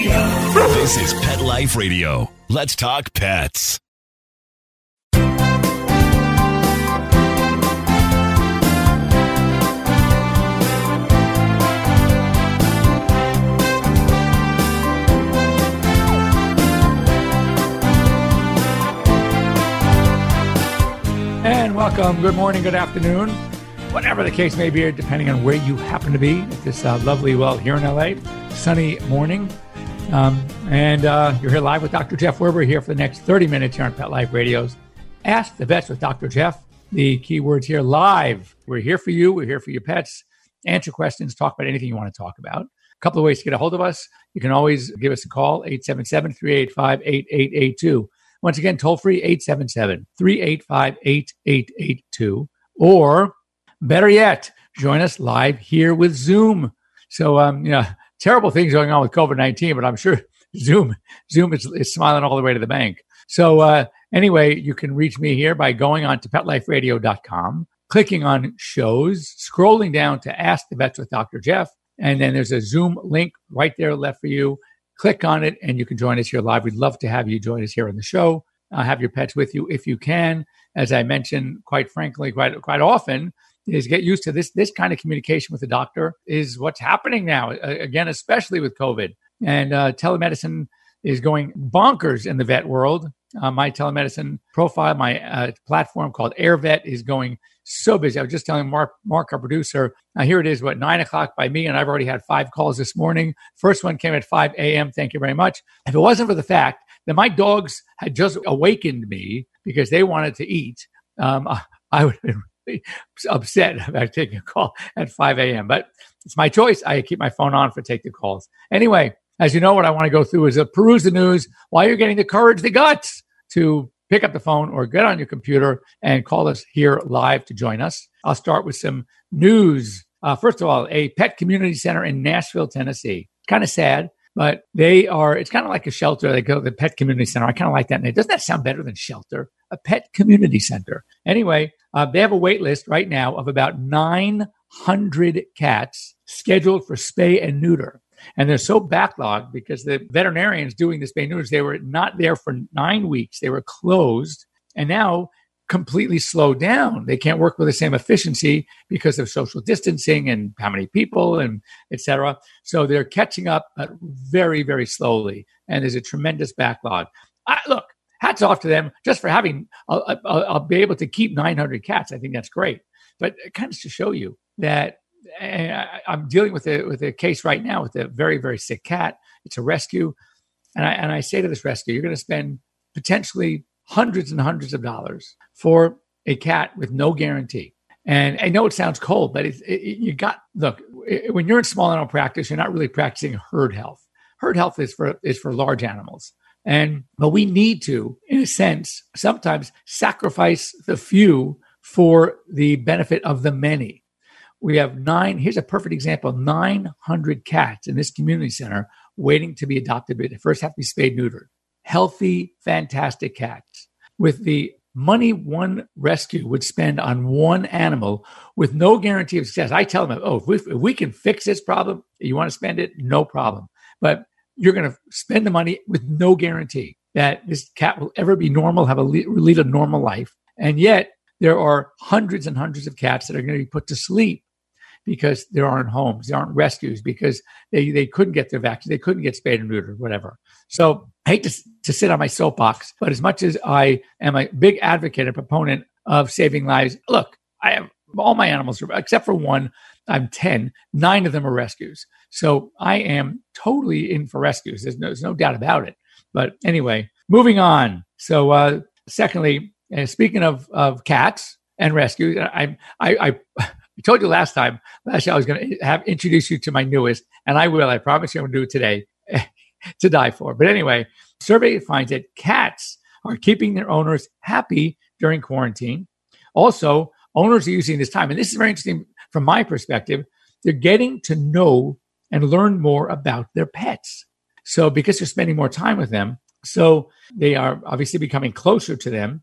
Radio. This is Pet Life Radio. Let's talk pets. And welcome. Good morning, good afternoon, whatever the case may be, depending on where you happen to be at this uh, lovely, well, here in LA, sunny morning. Um, and uh, you're here live with Dr. Jeff Werber here for the next 30 minutes here on Pet Life Radio's Ask the Vets with Dr. Jeff. The key words here live. We're here for you. We're here for your pets. Answer questions, talk about anything you want to talk about. A couple of ways to get a hold of us. You can always give us a call, 877 385 8882. Once again, toll free 877 385 8882. Or better yet, join us live here with Zoom. So, um, you know, terrible things going on with COVID 19, but I'm sure Zoom, Zoom is, is, smiling all the way to the bank. So, uh, anyway, you can reach me here by going on to petliferadio.com, clicking on shows, scrolling down to Ask the Vets with Dr. Jeff. And then there's a Zoom link right there left for you click on it and you can join us here live. We'd love to have you join us here on the show. Uh, have your pets with you if you can. As I mentioned, quite frankly, quite quite often, is get used to this this kind of communication with the doctor is what's happening now. Uh, again, especially with COVID and uh, telemedicine is going bonkers in the vet world. Uh, my telemedicine profile, my uh, platform called AirVet, is going so busy. I was just telling Mark, Mark, our producer, uh, here it is, what, nine o'clock by me, and I've already had five calls this morning. First one came at 5 a.m. Thank you very much. If it wasn't for the fact that my dogs had just awakened me because they wanted to eat, um, I would have been upset about taking a call at 5 a.m. But it's my choice. I keep my phone on for take the calls. Anyway, as you know, what I want to go through is a peruse the news while you're getting the courage, the guts to pick up the phone or get on your computer and call us here live to join us. I'll start with some news. Uh, first of all, a pet community center in Nashville, Tennessee. Kind of sad, but they are, it's kind of like a shelter. They go to the pet community center. I kind of like that name. Doesn't that sound better than shelter? A pet community center. Anyway, uh, they have a wait list right now of about 900 cats scheduled for spay and neuter. And they're so backlogged because the veterinarians doing the spay neuters, they were not there for nine weeks. They were closed and now completely slowed down. They can't work with the same efficiency because of social distancing and how many people and etc. So they're catching up but very, very slowly. And there's a tremendous backlog. I, look, hats off to them just for having, I'll, I'll, I'll be able to keep 900 cats. I think that's great. But it kind of to show you that eh, I, am dealing with a with a case right now with a very very sick cat. It's a rescue, and I and I say to this rescue, you're going to spend potentially hundreds and hundreds of dollars for a cat with no guarantee. And I know it sounds cold, but it, it, you got look when you're in small animal practice, you're not really practicing herd health. Herd health is for is for large animals, and but we need to, in a sense, sometimes sacrifice the few for the benefit of the many we have nine, here's a perfect example 900 cats in this community center waiting to be adopted, but they first have to be spayed neutered. Healthy, fantastic cats. With the money one rescue would spend on one animal with no guarantee of success. I tell them, oh, if we, if we can fix this problem, you want to spend it, no problem. But you're going to spend the money with no guarantee that this cat will ever be normal, have a lead a normal life. And yet there are hundreds and hundreds of cats that are going to be put to sleep because there aren't homes, there aren't rescues, because they, they couldn't get their vaccine, they couldn't get spayed and neutered, whatever. So I hate to, to sit on my soapbox, but as much as I am a big advocate and proponent of saving lives, look, I have all my animals, except for one, I'm 10, nine of them are rescues. So I am totally in for rescues. There's no, there's no doubt about it. But anyway, moving on. So, uh, secondly, uh, speaking of, of cats and rescues, I, I, I I told you last time, last year I was going to have introduce you to my newest, and I will. I promise you I'm going to do it today to die for. But anyway, survey finds that cats are keeping their owners happy during quarantine. Also, owners are using this time, and this is very interesting from my perspective. They're getting to know and learn more about their pets. So, because they're spending more time with them, so they are obviously becoming closer to them.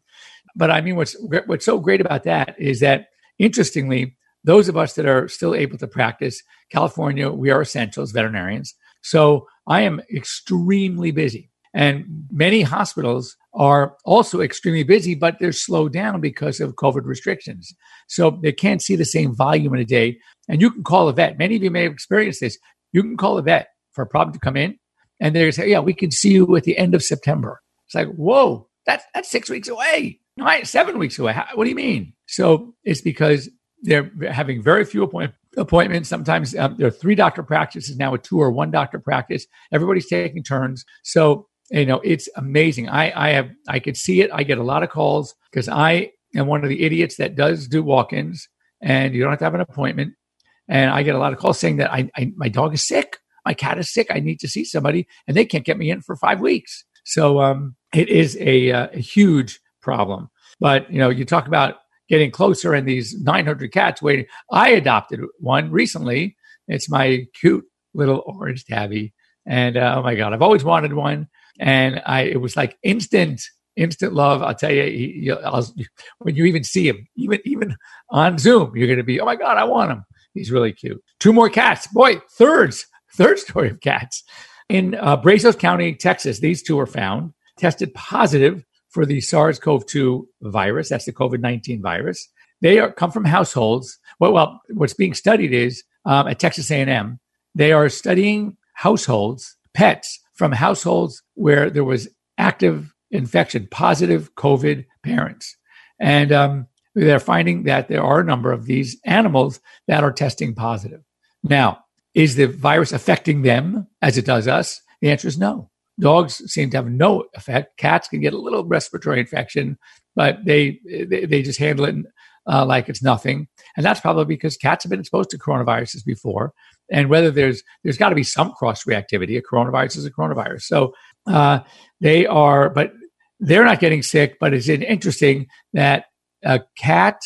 But I mean, what's what's so great about that is that interestingly, those of us that are still able to practice California, we are essentials veterinarians. So I am extremely busy. And many hospitals are also extremely busy, but they're slowed down because of COVID restrictions. So they can't see the same volume in a day. And you can call a vet. Many of you may have experienced this. You can call a vet for a problem to come in, and they're say, "Yeah, we can see you at the end of September." It's like, whoa, that's that's six weeks away. No, seven weeks away. How, what do you mean? So it's because they're having very few appoint- appointments. Sometimes um, there are three doctor practices now, a two or one doctor practice. Everybody's taking turns. So you know it's amazing. I I have I could see it. I get a lot of calls because I am one of the idiots that does do walk-ins, and you don't have to have an appointment. And I get a lot of calls saying that I, I my dog is sick, my cat is sick. I need to see somebody, and they can't get me in for five weeks. So um, it is a, uh, a huge problem. But you know, you talk about getting closer and these 900 cats waiting. I adopted one recently. It's my cute little orange tabby, and uh, oh my god, I've always wanted one. And I, it was like instant, instant love. I'll tell you, he, I'll, when you even see him, even even on Zoom, you're going to be, oh my god, I want him. He's really cute. Two more cats, boy, thirds, third story of cats in uh, Brazos County, Texas. These two were found tested positive for the SARS-CoV-2 virus. That's the COVID-19 virus. They are, come from households. Well, well, what's being studied is um, at Texas A&M. They are studying households, pets from households where there was active infection, positive COVID parents, and um, they're finding that there are a number of these animals that are testing positive. Now, is the virus affecting them as it does us? The answer is no. Dogs seem to have no effect. Cats can get a little respiratory infection, but they they, they just handle it uh, like it's nothing. And that's probably because cats have been exposed to coronaviruses before. And whether there's there's got to be some cross reactivity. A coronavirus is a coronavirus. So uh, they are, but they're not getting sick. But it's interesting that a cat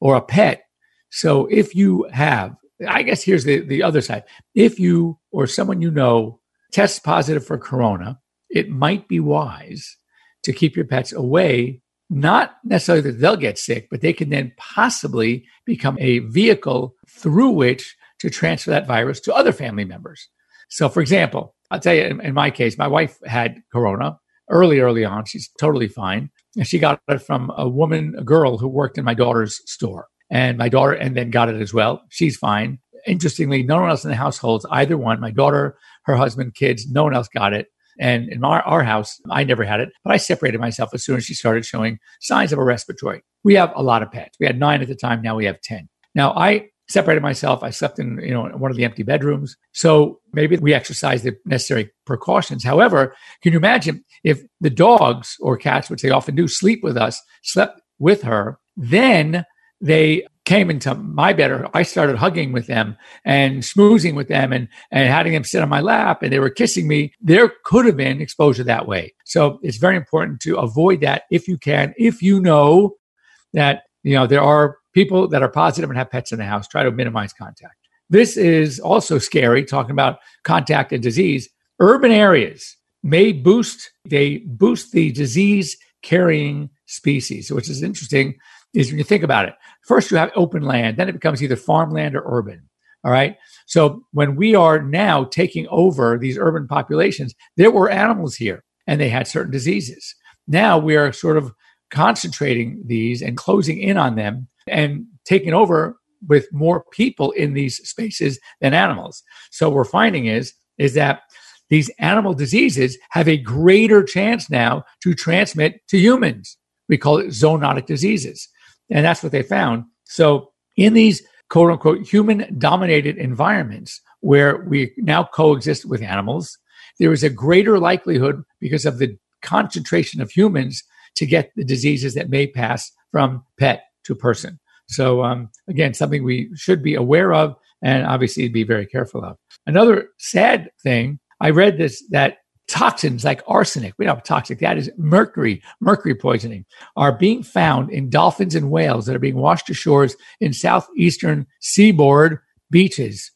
or a pet. So if you have, I guess here's the the other side. If you or someone you know tests positive for corona, it might be wise to keep your pets away. Not necessarily that they'll get sick, but they can then possibly become a vehicle through which to transfer that virus to other family members. So, for example, I'll tell you, in, in my case, my wife had corona early, early on. She's totally fine. And she got it from a woman, a girl who worked in my daughter's store. And my daughter, and then got it as well. She's fine. Interestingly, no one else in the households, either one, my daughter her husband, kids. No one else got it. And in our, our house, I never had it, but I separated myself as soon as she started showing signs of a respiratory. We have a lot of pets. We had nine at the time. Now we have 10. Now I separated myself. I slept in, you know, one of the empty bedrooms. So maybe we exercised the necessary precautions. However, can you imagine if the dogs or cats, which they often do, sleep with us, slept with her, then they came into my bed, or I started hugging with them and smoozing with them and, and having them sit on my lap and they were kissing me, there could have been exposure that way. So it's very important to avoid that if you can, if you know that, you know, there are people that are positive and have pets in the house, try to minimize contact. This is also scary talking about contact and disease. Urban areas may boost, they boost the disease carrying species, which is interesting is when you think about it. First, you have open land, then it becomes either farmland or urban. All right. So when we are now taking over these urban populations, there were animals here and they had certain diseases. Now we are sort of concentrating these and closing in on them and taking over with more people in these spaces than animals. So we're finding is is that these animal diseases have a greater chance now to transmit to humans. We call it zoonotic diseases. And that's what they found. So in these quote unquote human dominated environments where we now coexist with animals, there is a greater likelihood because of the concentration of humans to get the diseases that may pass from pet to person. So um, again, something we should be aware of and obviously be very careful of. Another sad thing, I read this that toxins like arsenic, we know toxic, that is mercury, mercury poisoning, are being found in dolphins and whales that are being washed ashore in southeastern seaboard beaches.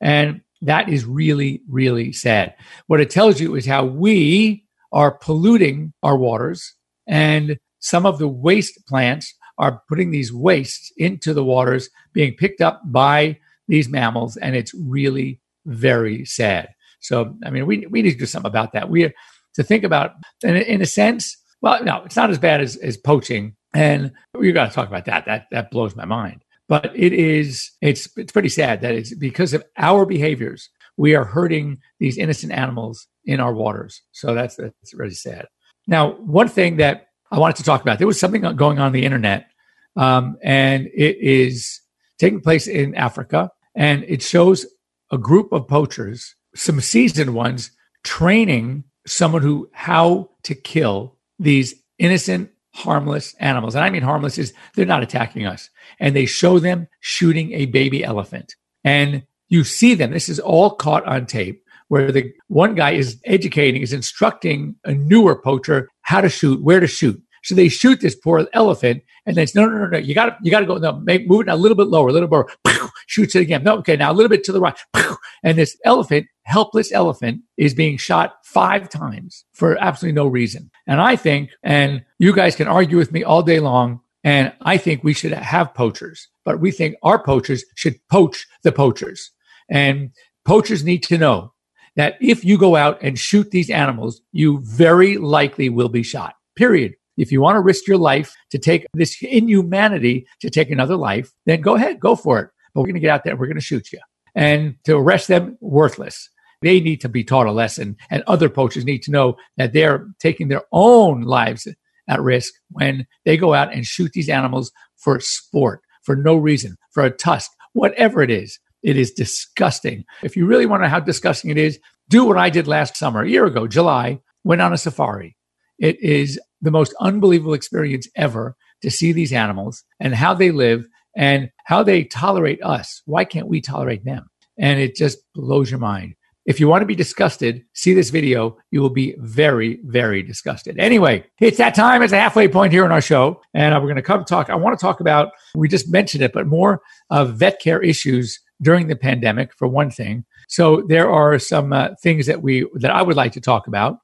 And that is really, really sad. What it tells you is how we are polluting our waters, and some of the waste plants are putting these wastes into the waters, being picked up by these mammals, and it's really very sad. So, I mean, we, we need to do something about that. We to think about, in, in a sense, well, no, it's not as bad as, as poaching. And we got to talk about that. That that blows my mind. But it is it's it's pretty sad that it's because of our behaviors we are hurting these innocent animals in our waters. So that's that's really sad. Now, one thing that I wanted to talk about there was something going on the internet, um, and it is taking place in Africa, and it shows a group of poachers, some seasoned ones, training someone who how to kill these innocent harmless animals. And i mean harmless is they're not attacking us. And they show them shooting a baby elephant. And you see them this is all caught on tape where the one guy is educating is instructing a newer poacher how to shoot where to shoot so they shoot this poor elephant, and then it's no, no, no, no. You got to, you got to go. No, make, move it a little bit lower, a little more. Shoots it again. No, okay, now a little bit to the right. And this elephant, helpless elephant, is being shot five times for absolutely no reason. And I think, and you guys can argue with me all day long, and I think we should have poachers, but we think our poachers should poach the poachers. And poachers need to know that if you go out and shoot these animals, you very likely will be shot. Period. If you want to risk your life to take this inhumanity to take another life, then go ahead, go for it. But we're going to get out there, we're going to shoot you. And to arrest them, worthless. They need to be taught a lesson, and other poachers need to know that they're taking their own lives at risk when they go out and shoot these animals for sport, for no reason, for a tusk, whatever it is. It is disgusting. If you really want to know how disgusting it is, do what I did last summer, a year ago, July, went on a safari. It is the most unbelievable experience ever to see these animals and how they live and how they tolerate us. Why can't we tolerate them? And it just blows your mind. If you want to be disgusted, see this video. You will be very, very disgusted. Anyway, it's that time. It's a halfway point here in our show. And we're going to come talk. I want to talk about, we just mentioned it, but more of vet care issues during the pandemic, for one thing. So there are some uh, things that we, that I would like to talk about.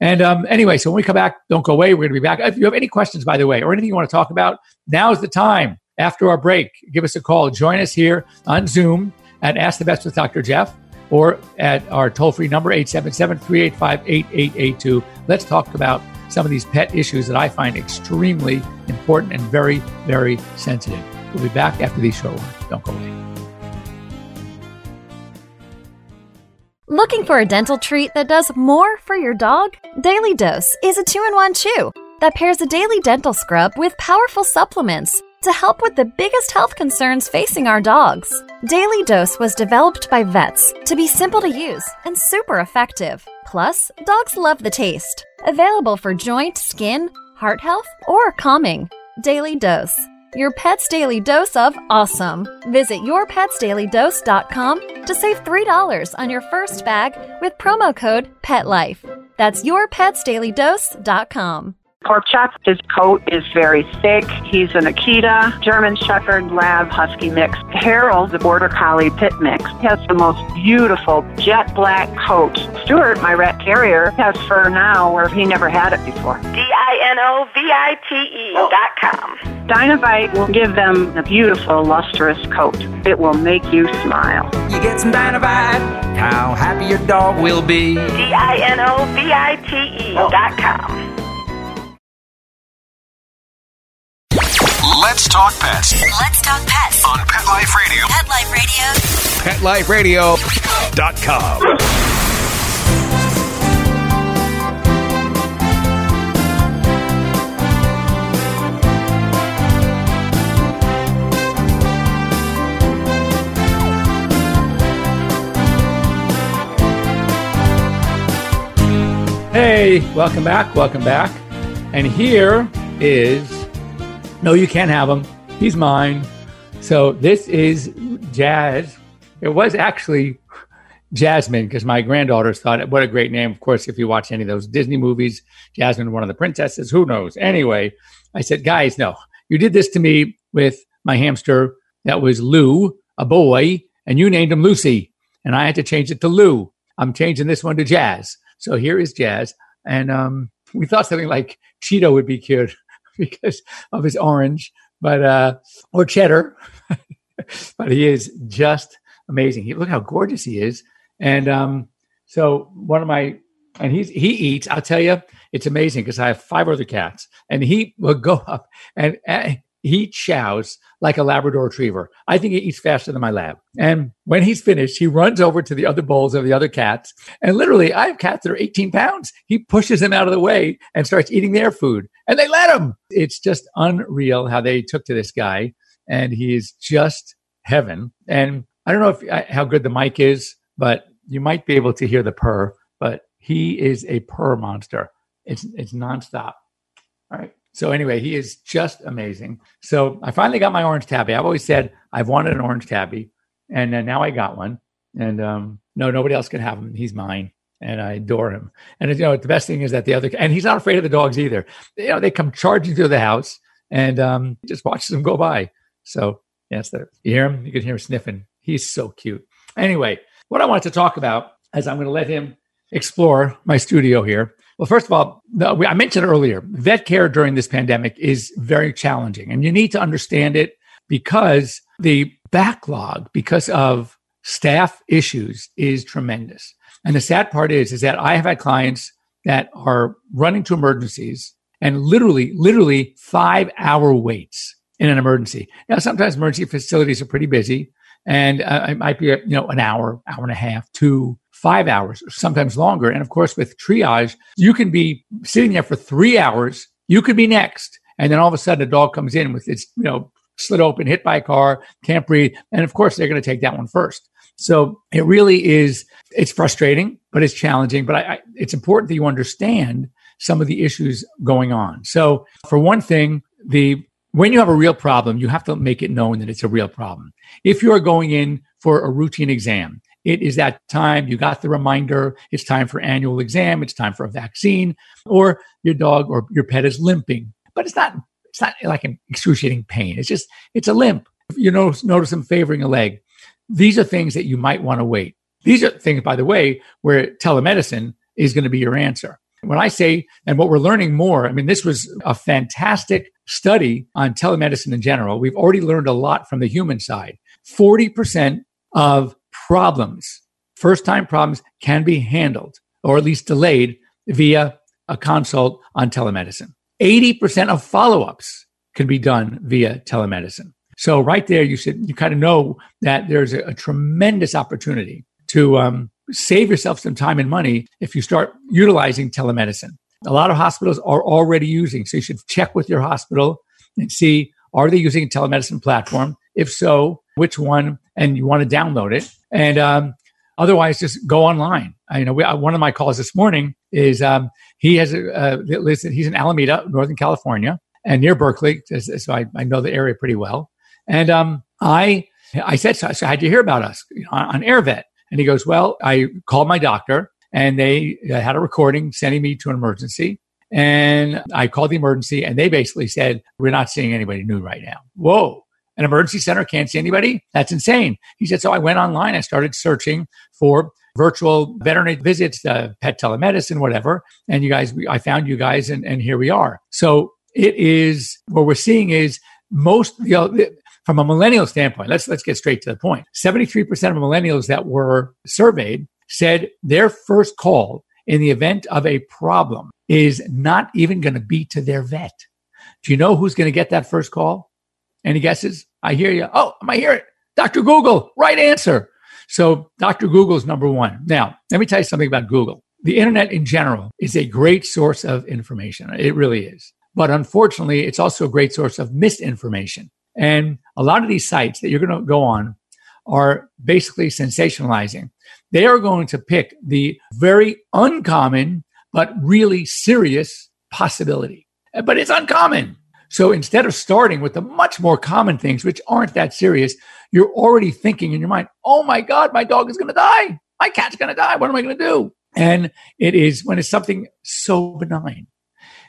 And um, anyway, so when we come back, don't go away. We're going to be back. If you have any questions, by the way, or anything you want to talk about, now's the time. After our break, give us a call. Join us here on Zoom at Ask the Vets with Dr. Jeff or at our toll free number, 877 385 8882. Let's talk about some of these pet issues that I find extremely important and very, very sensitive. We'll be back after these short ones. Don't go away. Looking for a dental treat that does more for your dog? Daily Dose is a two in one chew that pairs a daily dental scrub with powerful supplements to help with the biggest health concerns facing our dogs. Daily Dose was developed by vets to be simple to use and super effective. Plus, dogs love the taste. Available for joint, skin, heart health, or calming. Daily Dose your pet's daily dose of awesome. Visit yourpetsdailydose.com to save $3 on your first bag with promo code PETLIFE. That's yourpetsdailydose.com. Pork chop, his coat is very thick. He's an Akita, German Shepherd, Lab, Husky mix. Harold, the Border Collie Pit mix, has the most beautiful jet black coat. Stuart, my rat terrier, has fur now where he never had it before. D-I-N-O-V-I-T-E oh. dot com. Dinovite will give them a beautiful, lustrous coat. It will make you smile. You get some Dinovite, how happy your dog will be. D-I-N-O-V-I-T-E oh. dot com. Let's talk pets Let's talk pets. on Pet Life Radio. Pet Life Radio. PetLifeRadio.com. Hey, welcome back. Welcome back. And here is no, you can't have him. He's mine. So this is Jazz. It was actually Jasmine because my granddaughters thought, what a great name. Of course, if you watch any of those Disney movies, Jasmine, one of the princesses, who knows? Anyway, I said, guys, no, you did this to me with my hamster that was Lou, a boy, and you named him Lucy. And I had to change it to Lou. I'm changing this one to Jazz. So here is Jazz. And um, we thought something like Cheeto would be cute because of his orange, but uh, or cheddar. but he is just amazing. He, look how gorgeous he is. And um, So one of my and he's he eats. I'll tell you, it's amazing because I have five other cats, and he will go up and, and he chows like a Labrador retriever. I think he eats faster than my lab. And when he's finished, he runs over to the other bowls of the other cats. And literally, I have cats that are 18 pounds. He pushes them out of the way and starts eating their food. And they let him. It's just unreal how they took to this guy. And he is just heaven. And I don't know if uh, how good the mic is, but you might be able to hear the purr. But he is a purr monster. It's it's nonstop. All right. So anyway, he is just amazing. So I finally got my orange tabby. I've always said I've wanted an orange tabby, and uh, now I got one. And um, no, nobody else can have him. He's mine, and I adore him. And you know, the best thing is that the other, and he's not afraid of the dogs either. You know, they come charging through the house, and um, just watches them go by. So yes, the, you hear him. You can hear him sniffing. He's so cute. Anyway, what I wanted to talk about is I'm going to let him explore my studio here well, first of all, I mentioned earlier, vet care during this pandemic is very challenging, and you need to understand it because the backlog, because of staff issues, is tremendous. And the sad part is, is that I have had clients that are running to emergencies and literally, literally five hour waits in an emergency. Now, sometimes emergency facilities are pretty busy, and uh, it might be a, you know an hour, hour and a half, two, five hours, sometimes longer. And of course, with triage, you can be sitting there for three hours. You could be next. And then all of a sudden, a dog comes in with its, you know, slit open, hit by a car, can't breathe. And of course, they're going to take that one first. So it really is, it's frustrating, but it's challenging. But I, I, it's important that you understand some of the issues going on. So for one thing, the when you have a real problem, you have to make it known that it's a real problem. If you are going in for a routine exam, it is that time. You got the reminder. It's time for annual exam. It's time for a vaccine, or your dog or your pet is limping. But it's not. It's not like an excruciating pain. It's just it's a limp. You notice notice them favoring a leg. These are things that you might want to wait. These are things, by the way, where telemedicine is going to be your answer. When I say, and what we're learning more, I mean, this was a fantastic study on telemedicine in general. We've already learned a lot from the human side. 40% of problems, first time problems can be handled or at least delayed via a consult on telemedicine. 80% of follow ups can be done via telemedicine. So right there, you should, you kind of know that there's a, a tremendous opportunity to um, save yourself some time and money if you start utilizing telemedicine. A lot of hospitals are already using, so you should check with your hospital and see are they using a telemedicine platform? If so, which one? And you want to download it. And um, otherwise, just go online. I, you know, we, uh, one of my calls this morning is um, he has a he's in Alameda, Northern California, and near Berkeley, so I, I know the area pretty well. And um, I I said, so, so how'd you hear about us you know, on, on AirVet? And he goes, well, I called my doctor, and they uh, had a recording sending me to an emergency. And I called the emergency, and they basically said, we're not seeing anybody new right now. Whoa an emergency center can't see anybody? That's insane. He said, so I went online. I started searching for virtual veterinary visits, uh, pet telemedicine, whatever. And you guys, I found you guys and, and here we are. So it is what we're seeing is most, you know, from a millennial standpoint, let's, let's get straight to the point. 73% of millennials that were surveyed said their first call in the event of a problem is not even going to be to their vet. Do you know who's going to get that first call? Any guesses? I hear you. Oh, am I hear it. Dr. Google, right answer. So Dr. Google is number one. Now, let me tell you something about Google. The internet in general is a great source of information. It really is. But unfortunately, it's also a great source of misinformation. And a lot of these sites that you're going to go on are basically sensationalizing. They are going to pick the very uncommon, but really serious possibility. But it's uncommon. So instead of starting with the much more common things, which aren't that serious, you're already thinking in your mind, oh my God, my dog is going to die. My cat's going to die. What am I going to do? And it is when it's something so benign.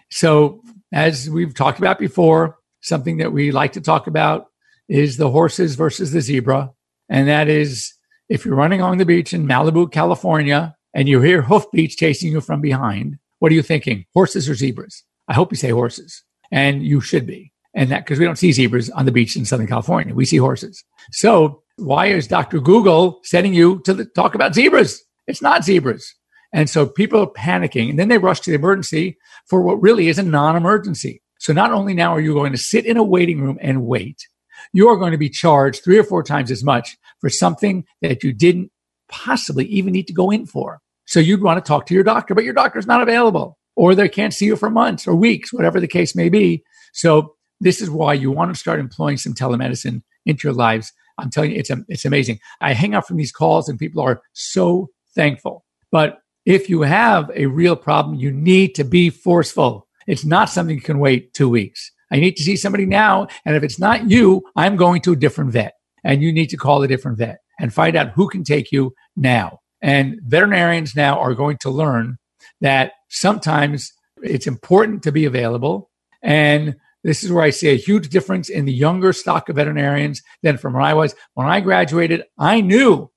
So, as we've talked about before, something that we like to talk about is the horses versus the zebra. And that is if you're running along the beach in Malibu, California, and you hear hoofbeats chasing you from behind, what are you thinking? Horses or zebras? I hope you say horses and you should be. And that because we don't see zebras on the beach in Southern California, we see horses. So why is Dr. Google sending you to the, talk about zebras? It's not zebras. And so people are panicking and then they rush to the emergency for what really is a non emergency. So not only now are you going to sit in a waiting room and wait, you are going to be charged three or four times as much for something that you didn't possibly even need to go in for. So you'd want to talk to your doctor, but your doctor's not available or they can't see you for months or weeks, whatever the case may be. So this is why you want to start employing some telemedicine into your lives. I'm telling you, it's, it's amazing. I hang out from these calls and people are so thankful. But if you have a real problem, you need to be forceful. It's not something you can wait two weeks. I need to see somebody now. And if it's not you, I'm going to a different vet and you need to call a different vet and find out who can take you now. And veterinarians now are going to learn that sometimes it's important to be available. And this is where I see a huge difference in the younger stock of veterinarians than from when I was. When I graduated, I knew,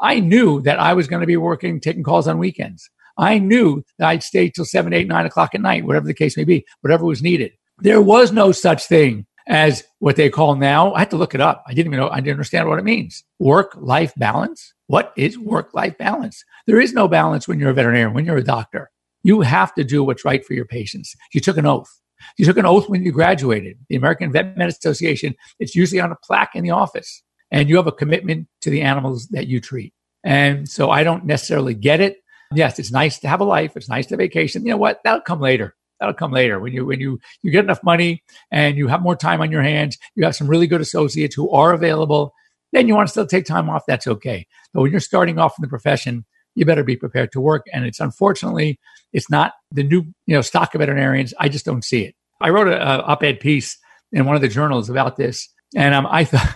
I knew that I was going to be working, taking calls on weekends. I knew that I'd stay till seven, eight, nine o'clock at night, whatever the case may be, whatever was needed. There was no such thing as what they call now. I had to look it up. I didn't even know, I didn't understand what it means. Work life balance. What is work life balance? There is no balance when you're a veterinarian, when you're a doctor. You have to do what's right for your patients. You took an oath. You took an oath when you graduated. The American Vet Med Association, it's usually on a plaque in the office. And you have a commitment to the animals that you treat. And so I don't necessarily get it. Yes, it's nice to have a life. It's nice to vacation. You know what? That'll come later. That'll come later when you when you you get enough money and you have more time on your hands. You have some really good associates who are available. Then you want to still take time off. That's okay. But when you're starting off in the profession, you better be prepared to work. And it's unfortunately, it's not the new you know stock of veterinarians. I just don't see it. I wrote a, a op-ed piece in one of the journals about this. And um, I thought,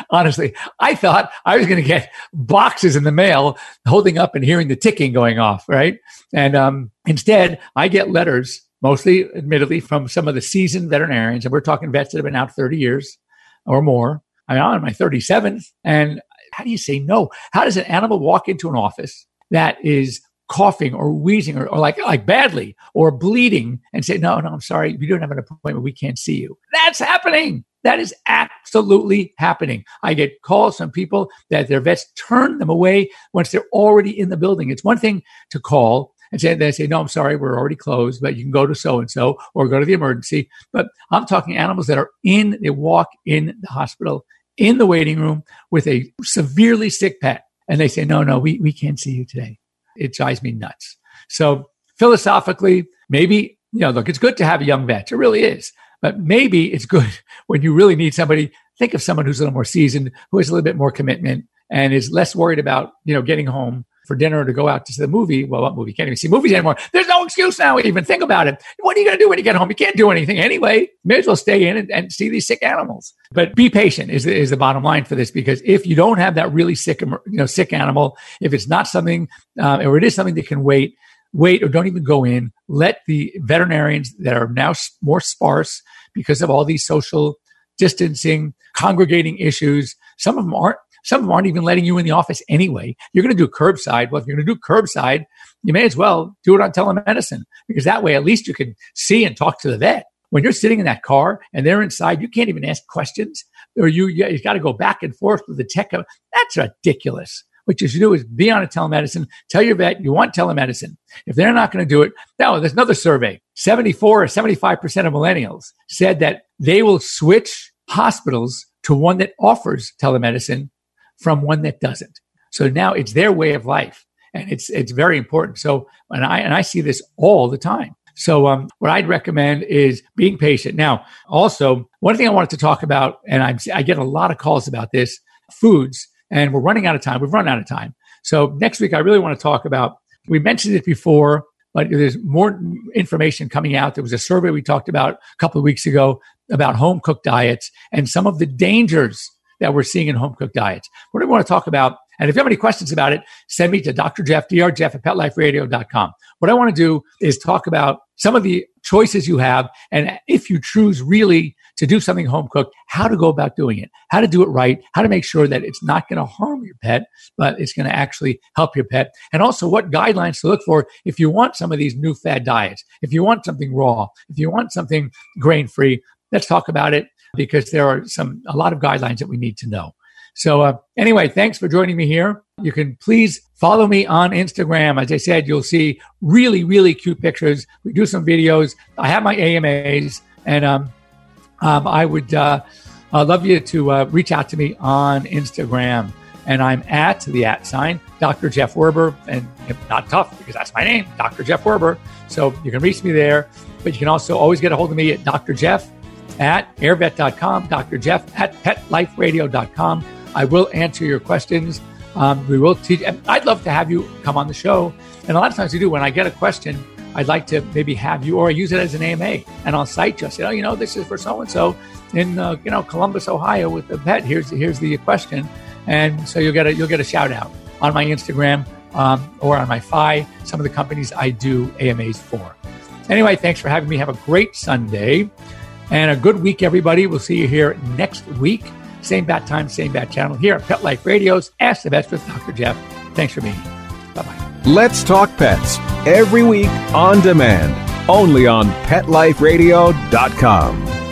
honestly, I thought I was going to get boxes in the mail holding up and hearing the ticking going off, right? And um, instead, I get letters mostly, admittedly, from some of the seasoned veterinarians. And we're talking vets that have been out 30 years or more. I'm on my 37th. And how do you say no? How does an animal walk into an office that is coughing or wheezing or, or, like like badly or bleeding and say no no i'm sorry we don't have an appointment we can't see you that's happening that is absolutely happening i get calls from people that their vets turn them away once they're already in the building it's one thing to call and say, they say, no, I'm sorry, we're already closed, but you can go to so and so or go to the emergency. But I'm talking animals that are in, they walk in the hospital, in the waiting room with a severely sick pet. And they say, no, no, we, we can't see you today. It drives me nuts. So philosophically, maybe, you know, look, it's good to have a young vet. It really is. But maybe it's good when you really need somebody. Think of someone who's a little more seasoned, who has a little bit more commitment and is less worried about, you know, getting home for dinner to go out to see the movie. Well, what movie? Can't even see movies anymore. There's no excuse now. Even think about it. What are you going to do when you get home? You can't do anything anyway. May as well stay in and, and see these sick animals. But be patient is, is the bottom line for this because if you don't have that really sick, you know, sick animal, if it's not something, uh, or it is something that can wait, wait or don't even go in. Let the veterinarians that are now more sparse because of all these social distancing, congregating issues. Some of them aren't some of them aren't even letting you in the office anyway. You're going to do curbside. Well, if you're going to do curbside, you may as well do it on telemedicine because that way at least you can see and talk to the vet. When you're sitting in that car and they're inside, you can't even ask questions or you, you, got to go back and forth with the tech. That's ridiculous. What you should do is be on a telemedicine. Tell your vet you want telemedicine. If they're not going to do it, now there's another survey. 74 or 75% of millennials said that they will switch hospitals to one that offers telemedicine from one that doesn't. So now it's their way of life, and it's it's very important. So and I and I see this all the time. So um, what I'd recommend is being patient. Now, also one thing I wanted to talk about, and I'm, I get a lot of calls about this: foods, and we're running out of time. We've run out of time. So next week, I really want to talk about. We mentioned it before, but there's more information coming out. There was a survey we talked about a couple of weeks ago about home cooked diets and some of the dangers that we're seeing in home cooked diets. What do we want to talk about? And if you have any questions about it, send me to Dr. Jeff, Dr. Jeff at petliferadio.com. What I want to do is talk about some of the choices you have. And if you choose really to do something home cooked, how to go about doing it, how to do it right, how to make sure that it's not going to harm your pet, but it's going to actually help your pet. And also what guidelines to look for if you want some of these new fad diets, if you want something raw, if you want something grain free, let's talk about it because there are some a lot of guidelines that we need to know. So, uh, anyway, thanks for joining me here. You can please follow me on Instagram. As I said, you'll see really, really cute pictures. We do some videos. I have my AMAs, and um, um, I would uh, love you to uh, reach out to me on Instagram. And I'm at the at sign, Dr. Jeff Werber, and not tough because that's my name, Dr. Jeff Werber. So you can reach me there, but you can also always get a hold of me at Dr. Jeff at airvet.com, Dr. Jeff at petliferadio.com. I will answer your questions. Um, we will teach. I'd love to have you come on the show. And a lot of times we do. When I get a question, I'd like to maybe have you, or I use it as an AMA, and I'll cite you. I say, oh, you know, this is for so and so in uh, you know Columbus, Ohio, with the pet. Here's here's the question, and so you'll get a you'll get a shout out on my Instagram um, or on my FI. Some of the companies I do AMAs for. Anyway, thanks for having me. Have a great Sunday and a good week, everybody. We'll see you here next week. Same bat time, same bat channel here at Pet Life Radio's Ask the Vets with Dr. Jeff. Thanks for being here. Bye bye. Let's talk pets every week on demand, only on PetLifeRadio.com.